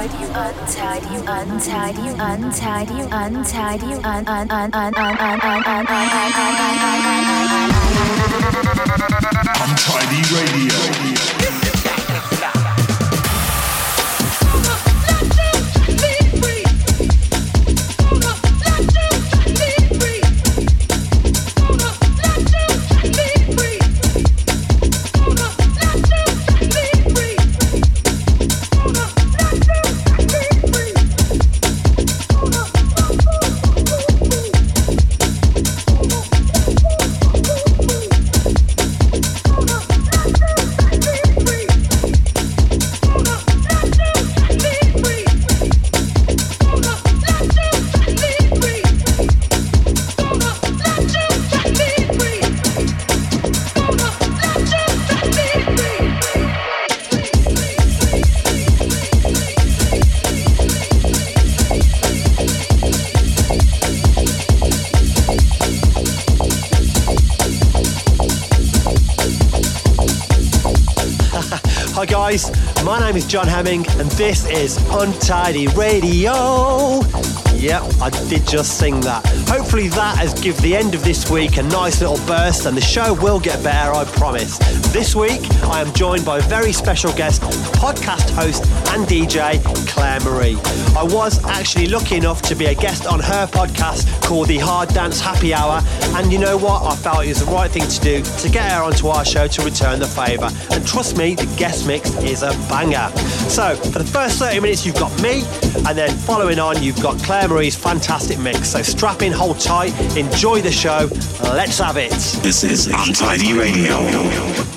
untidy, untidy, untidy, untidy, untidy, un un un un un un un un Untidy Radio. Name is John Hemming, and this is Untidy Radio. Yep, I did just sing that. Hopefully, that has given the end of this week a nice little burst, and the show will get better, I promise. This week, I am joined by a very special guest, podcast host and DJ, Claire Marie. I was actually lucky enough to be a guest on her podcast called The Hard Dance Happy Hour, and you know what? I felt it was the right thing to do to get her onto our show to return the favour. And trust me, the guest mix is a banger. So, for the first 30 minutes, you've got me, and then following on, you've got Claire Marie's fantastic mix. So strap in, hold tight, enjoy the show. Let's have it. This is Untidy Radio.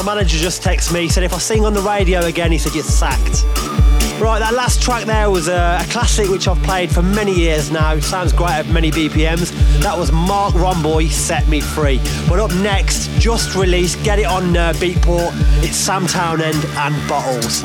My manager just texted me, said if I sing on the radio again, he said you're sacked. Right, that last track there was a, a, classic which I've played for many years now. Sounds great at many BPMs. That was Marc Romboy, Set Me Free. But up next, just released, get it on uh, Beatport, it's Sam Townend and Bottles.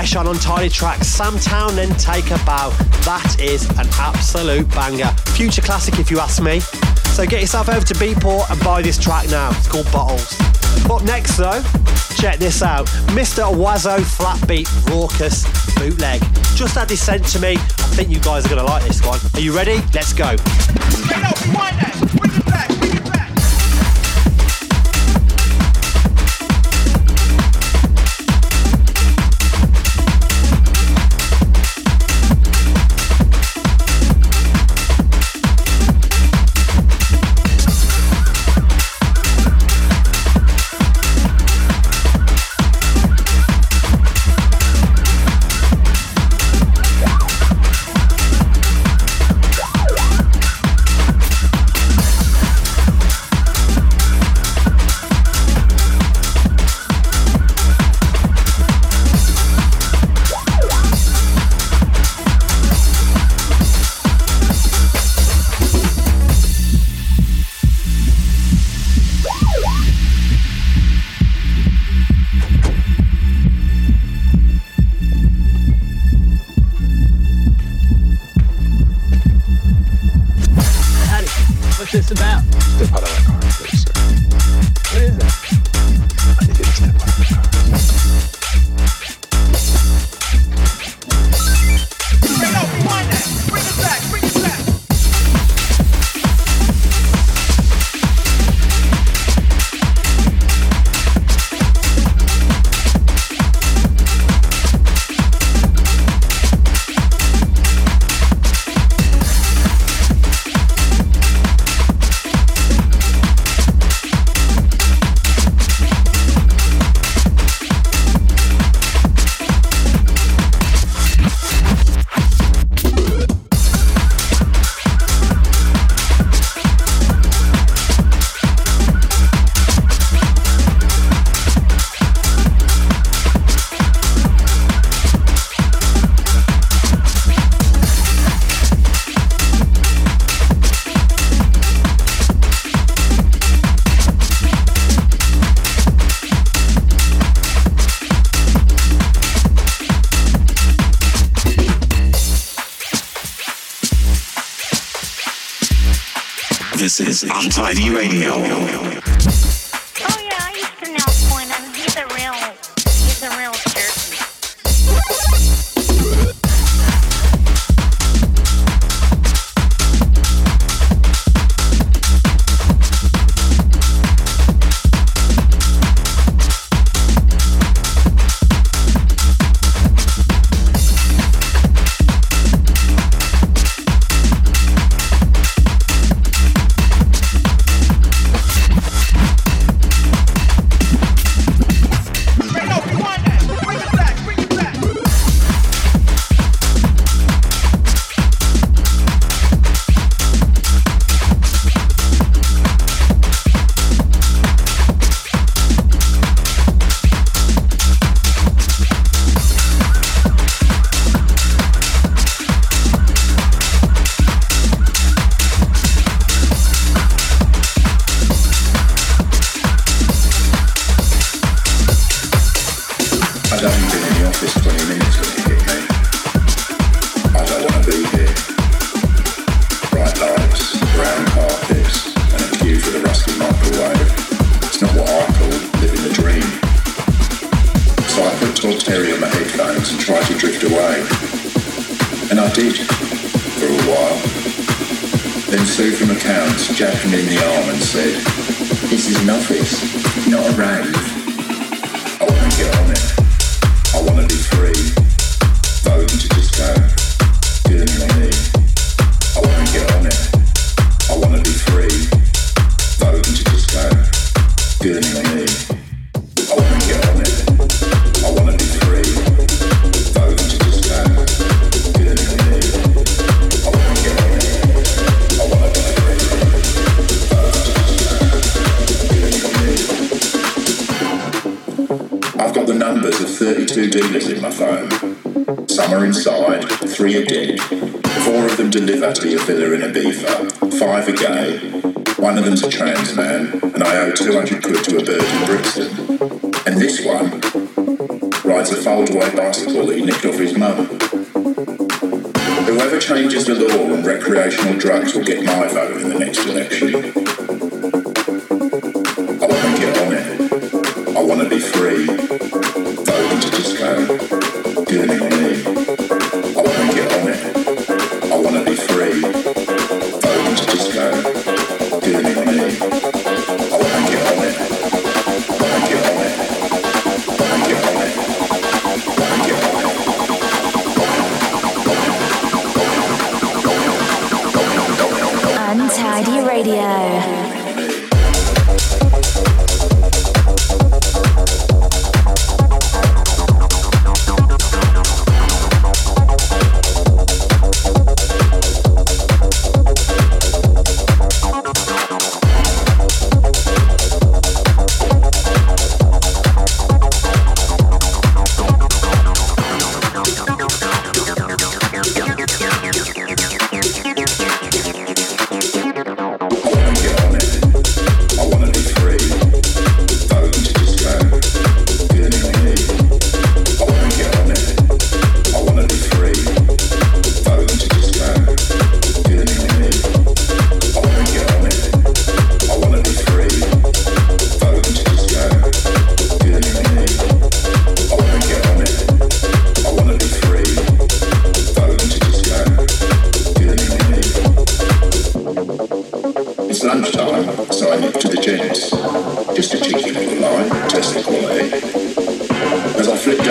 Fresh on Untidy Track, Sam Townend Take a Bow. That is an absolute banger. Future classic if you ask me. So get yourself over to Beatport and buy this track now. It's called Bottles. Up next though, check this out. Mr. Oizo Flatbeat Raucous Bootleg. Just had this sent to me. I think you guys are going to like this one. Are you ready? Let's go. Untidy Radio. villa in beaver. five are gay, one of them's a trans man, and I owe 200 quid to a bird in Brixton. And this one rides a foldaway bicycle that he nicked off his mum. Whoever changes the law on recreational drugs will get my vote in the next election. I want to get on it. I want to be free.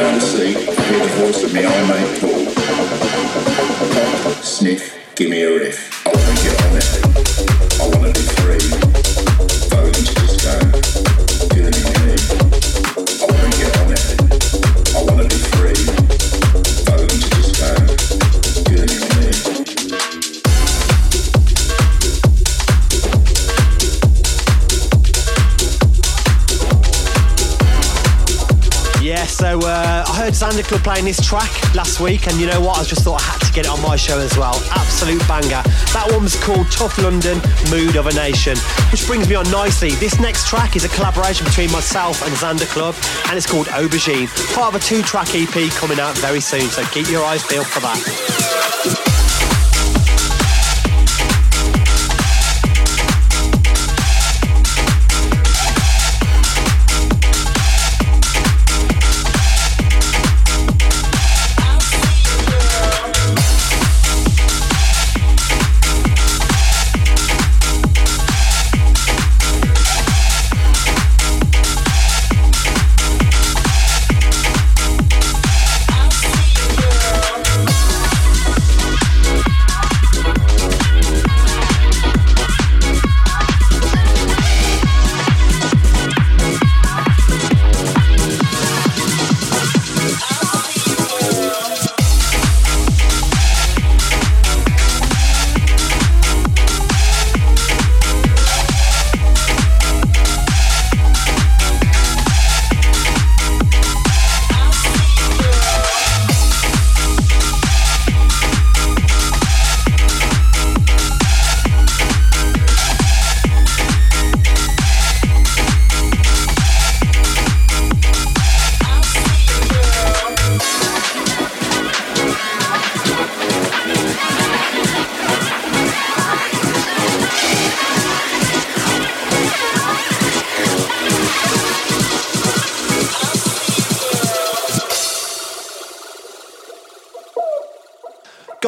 going to see, hear the voice of me, I mate call. Sniff, give me a riff. I want to get on it. I want to be free. Xander Club playing this track last week, and you know what? I just thought I had to get it on my show as well. Absolute banger. That one was called Tough London Mood of a Nation, which brings me on nicely. This next track is a collaboration between myself and Xander Club, and it's called Aubergine, part of a two track EP coming out very soon, so keep your eyes peeled for that.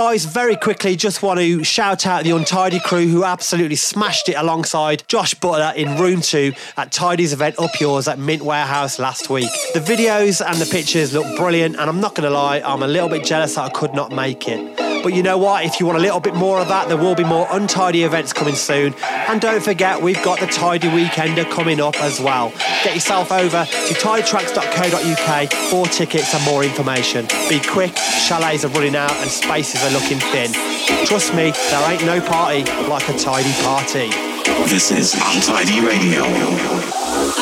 Guys, very quickly, just want to shout out the Untidy crew who absolutely smashed it alongside Josh Butler in room two at Tidy's event Up Yours at Mint Warehouse last week. The videos and the pictures look brilliant, and I'm not going to lie, I'm a little bit jealous that I could not make it. But you know what? If you want a little bit more of that, there will be more untidy events coming soon. And don't forget, we've got the Tidy Weekender coming up as well. Get yourself over to tidytracks.co.uk for tickets and more information. Be quick, chalets are running out and spaces are looking thin. Trust me, there ain't no party like a tidy party. This is Untidy Radio.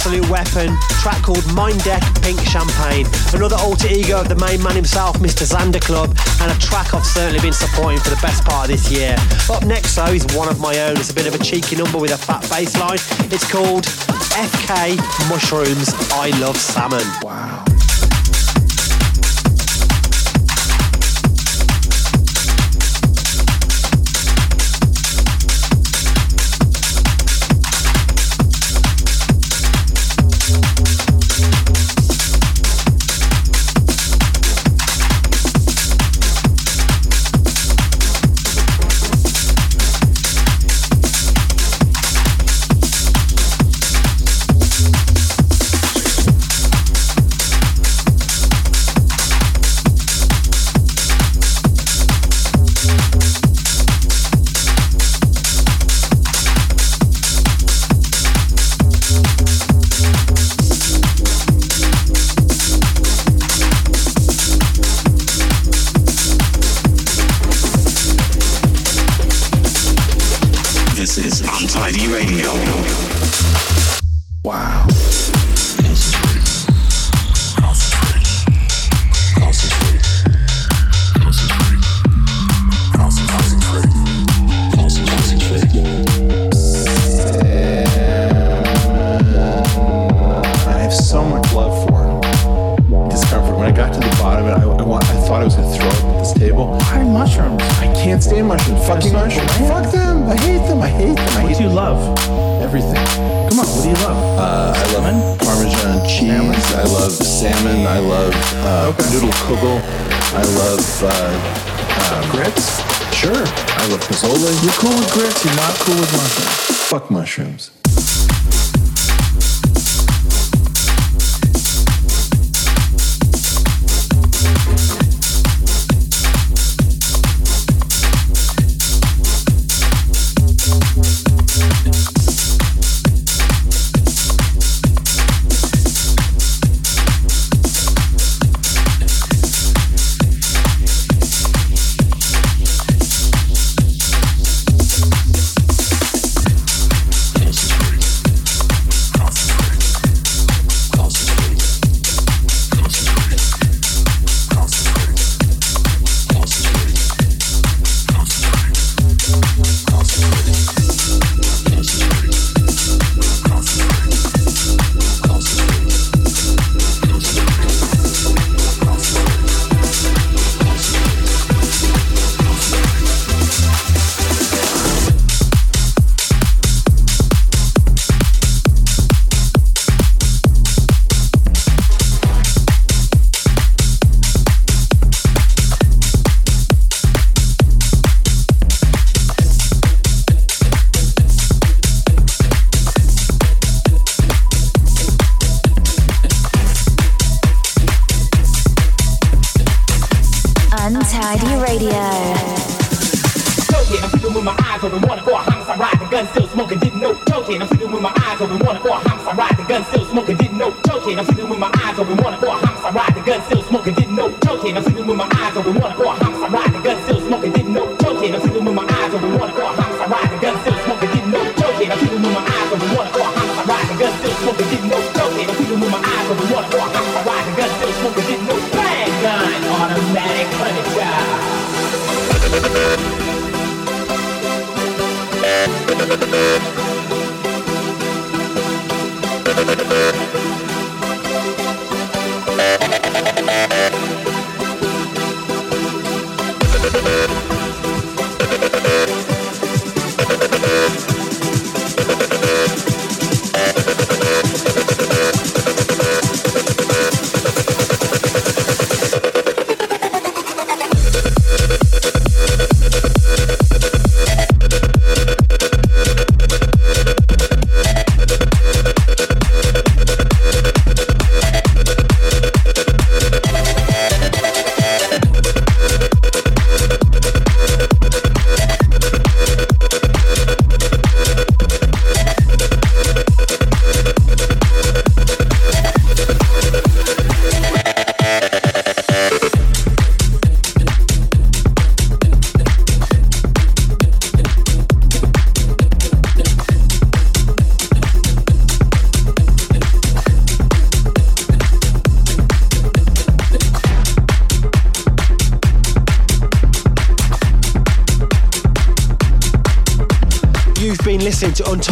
Absolute weapon. Track called Mind Deck Pink Champagne. Another alter ego of the main man himself, Mr. Xander Club, and a track I've certainly been supporting for the best part of this year. Up next, though, is one of my own. It's a bit of a cheeky number with a fat bass line. It's called FK Mushrooms I Love Salmon. Wow.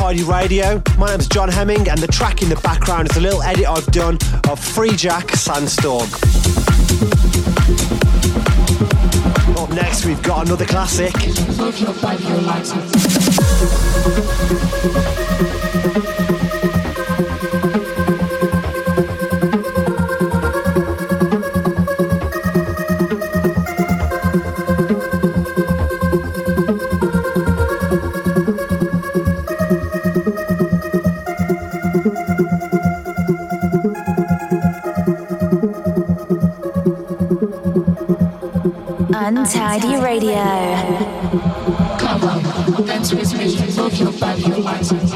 Untidy Radio. My name's John Hemming, and the track in the background is a little edit I've done of Free Jack Sandstorm. Up next, we've got another classic. Untidy Radio. Come on, dance with me, move your body, your.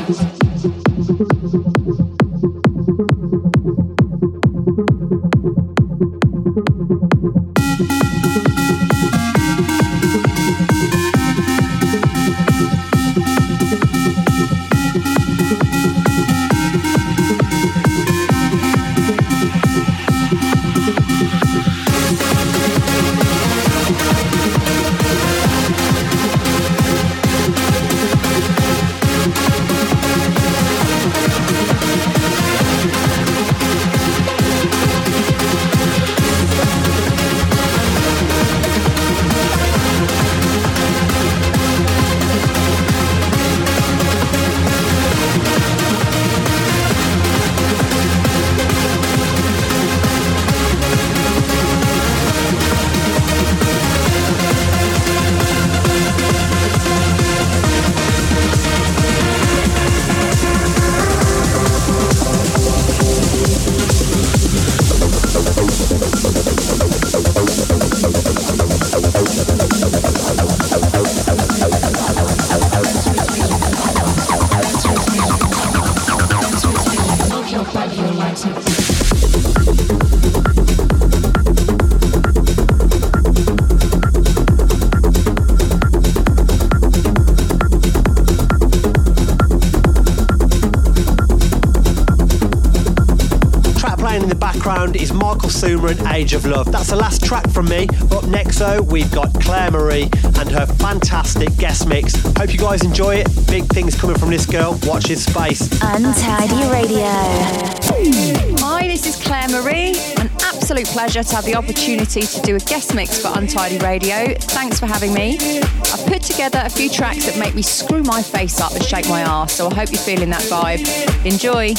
Sumer and Age of Love. That's the last track from me. Up next, though, we've got Claire Marie and her fantastic guest mix. Hope you guys enjoy it. Big things coming from this girl. Watch his space. Untidy Radio. Hi, this is Claire Marie. An absolute pleasure to have the opportunity to do a guest mix for Untidy Radio. Thanks for having me. I've put together a few tracks that make me screw my face up and shake my ass, so I hope you're feeling that vibe. Enjoy.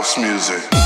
House music.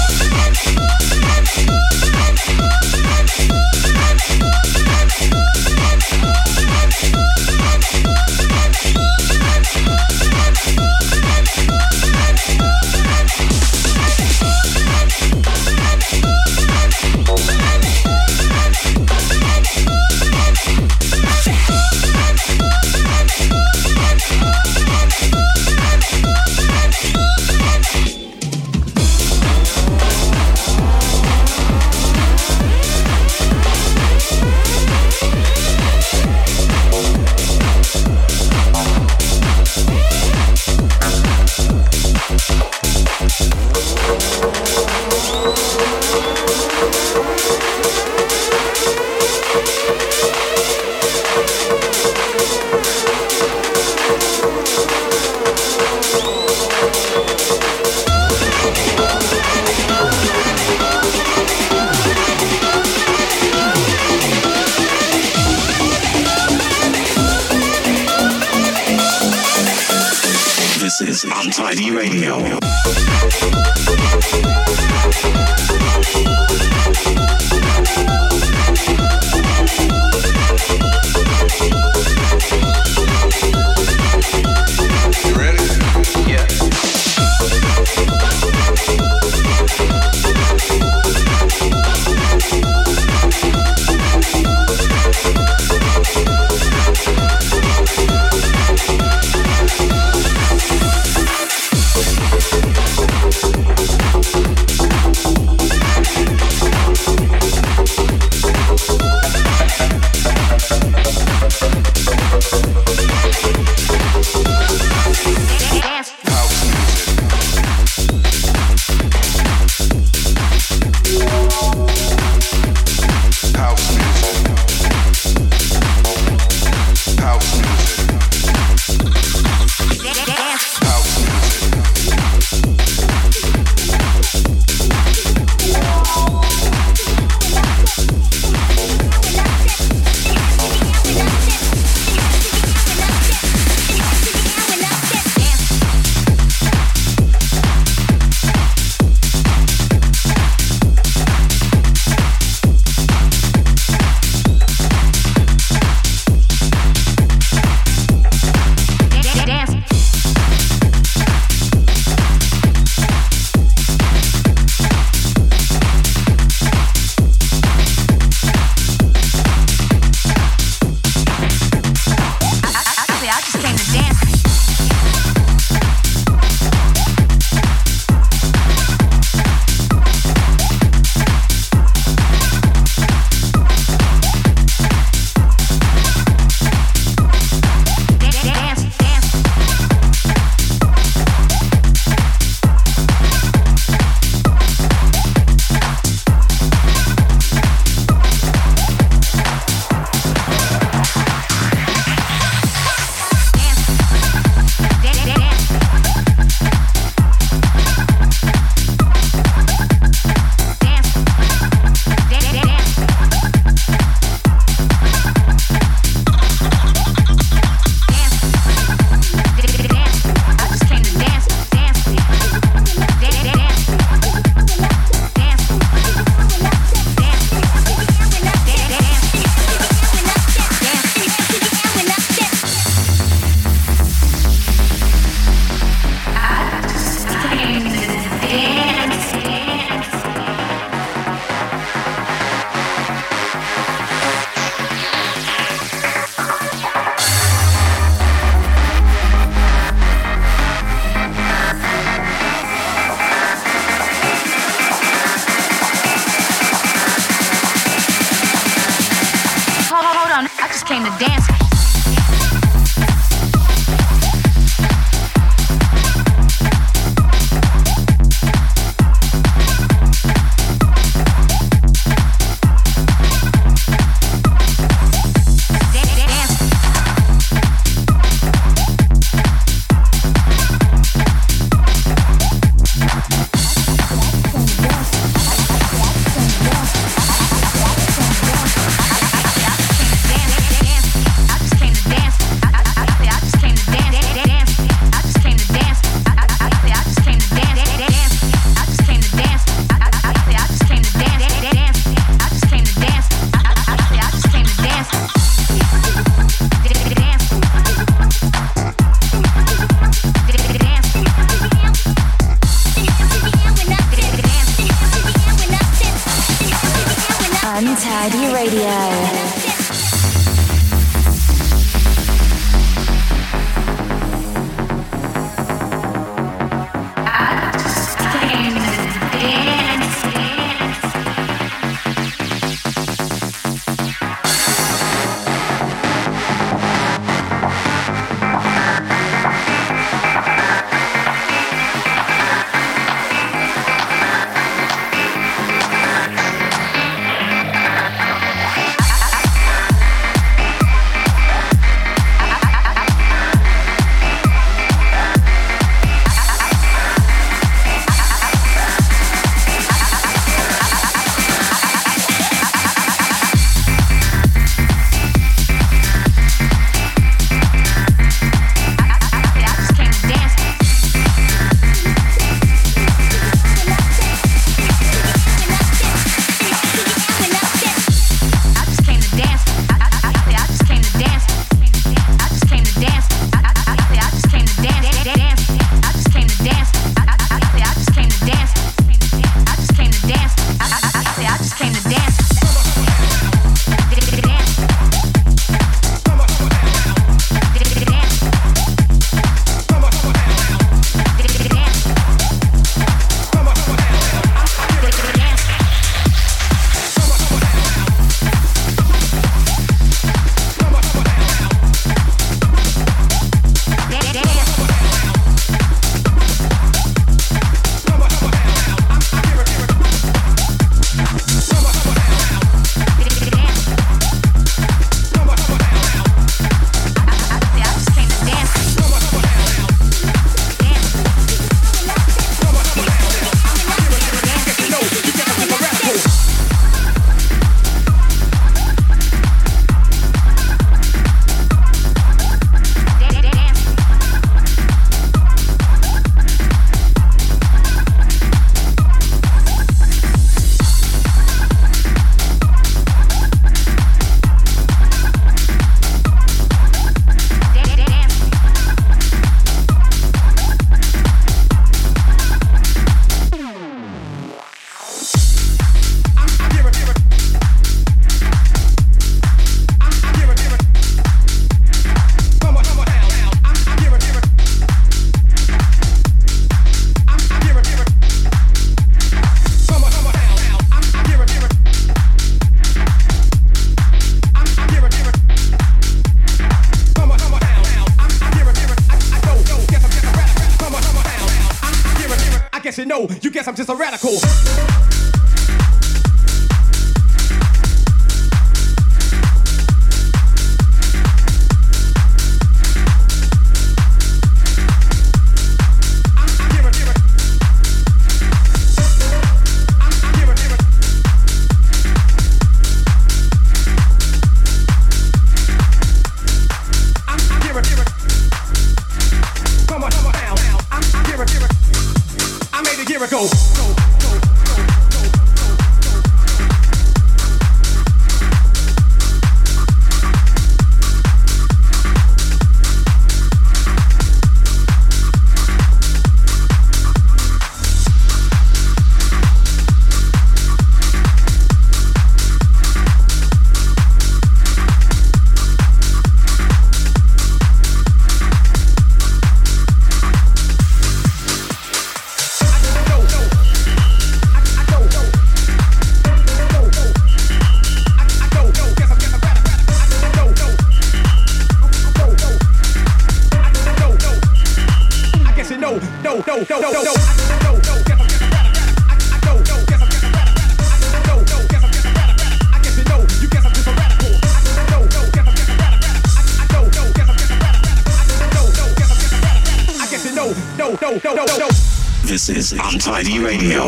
Untidy Radio.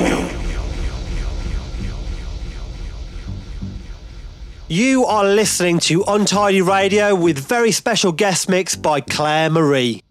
You are listening to Untidy Radio with very special guest mix by Claire Marie.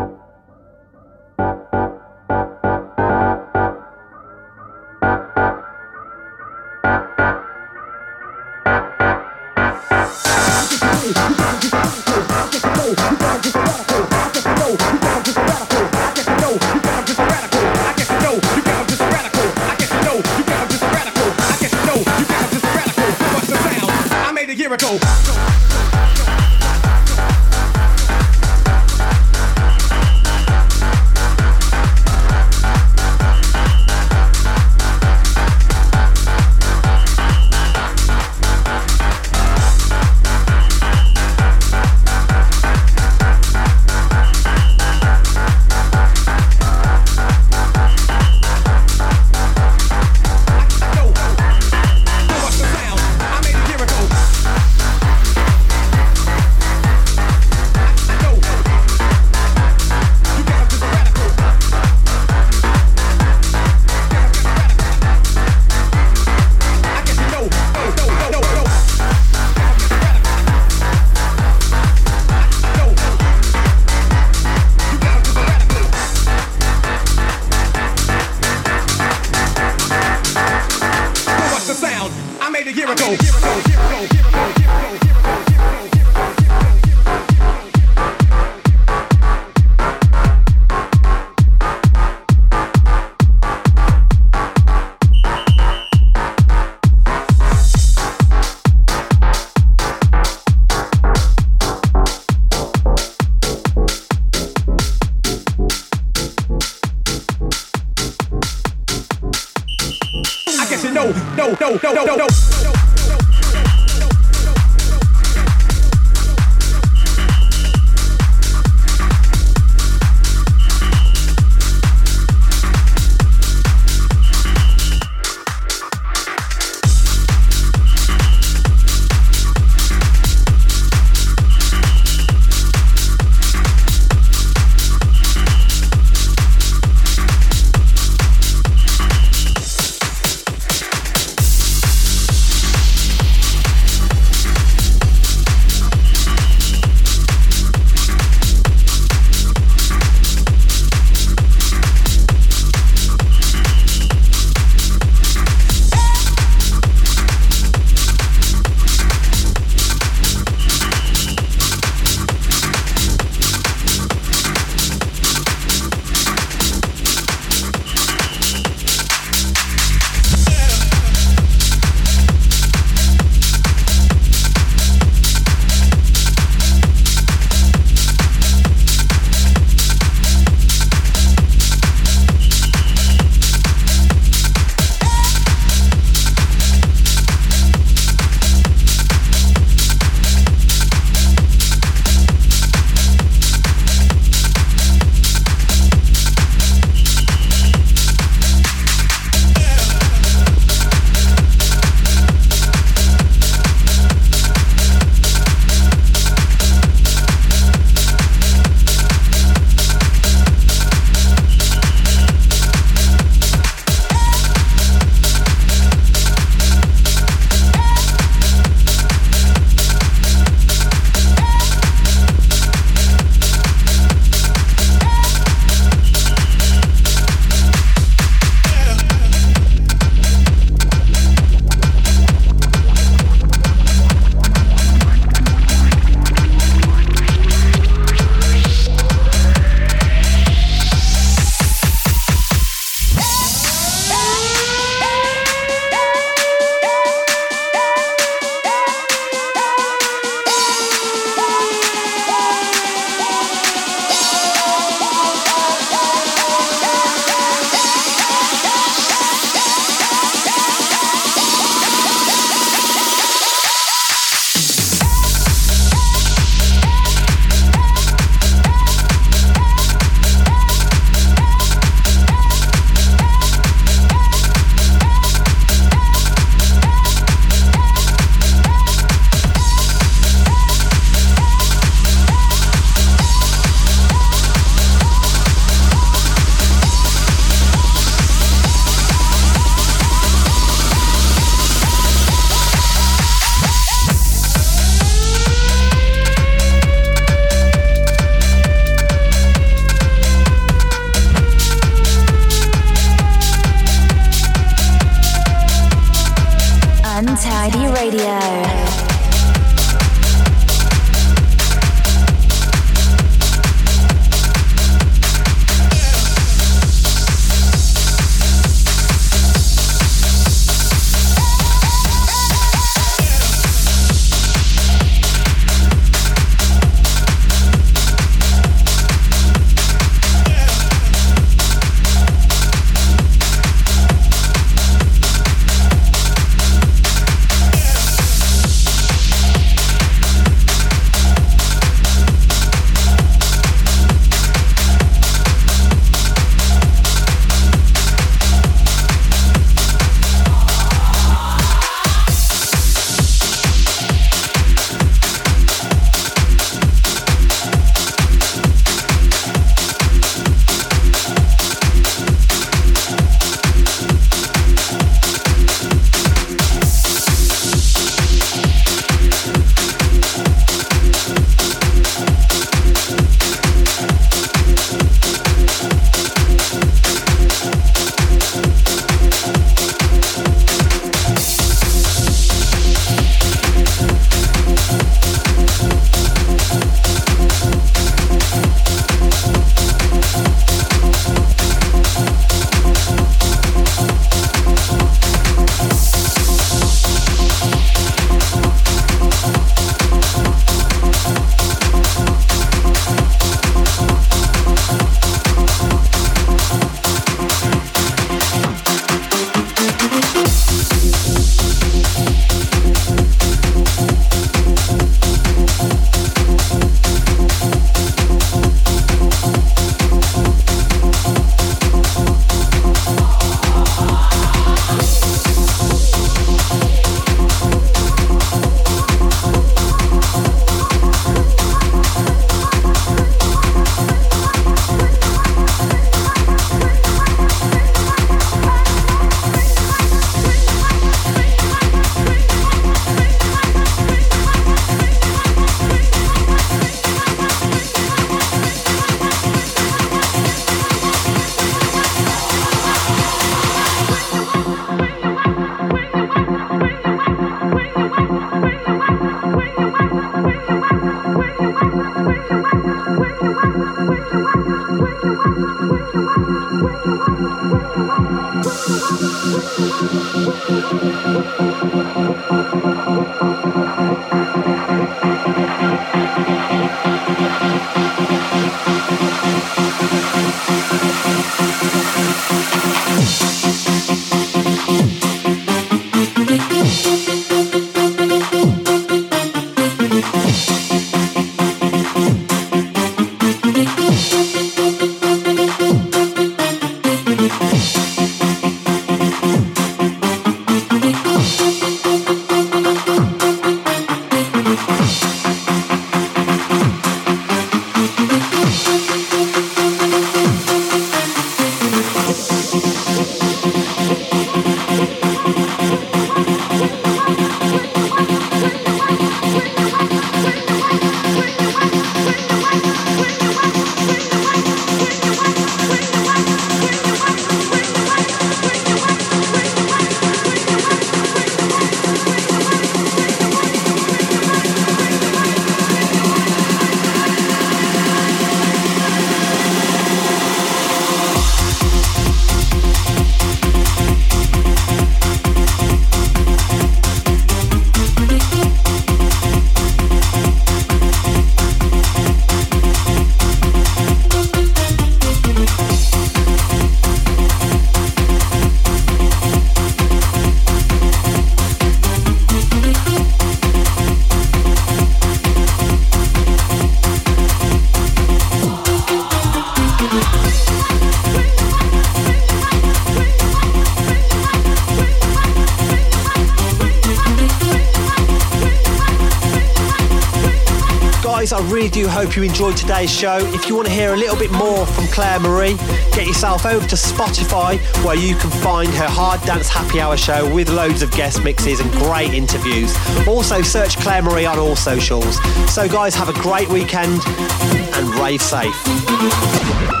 You enjoyed today's show. If you want to hear a little bit more from Claire Marie, get yourself over to Spotify where you can find her Hard Dance Happy Hour show with loads of guest mixes and great interviews. Also, search Claire Marie on all socials. So, guys, have a great weekend and rave safe.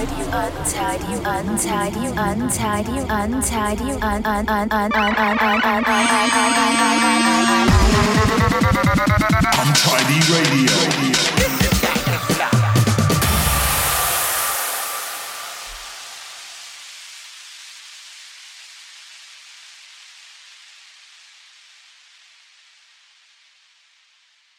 Untidy, untidy, untidy, untidy, untidy, un un un un un un un un un Untidy Radio.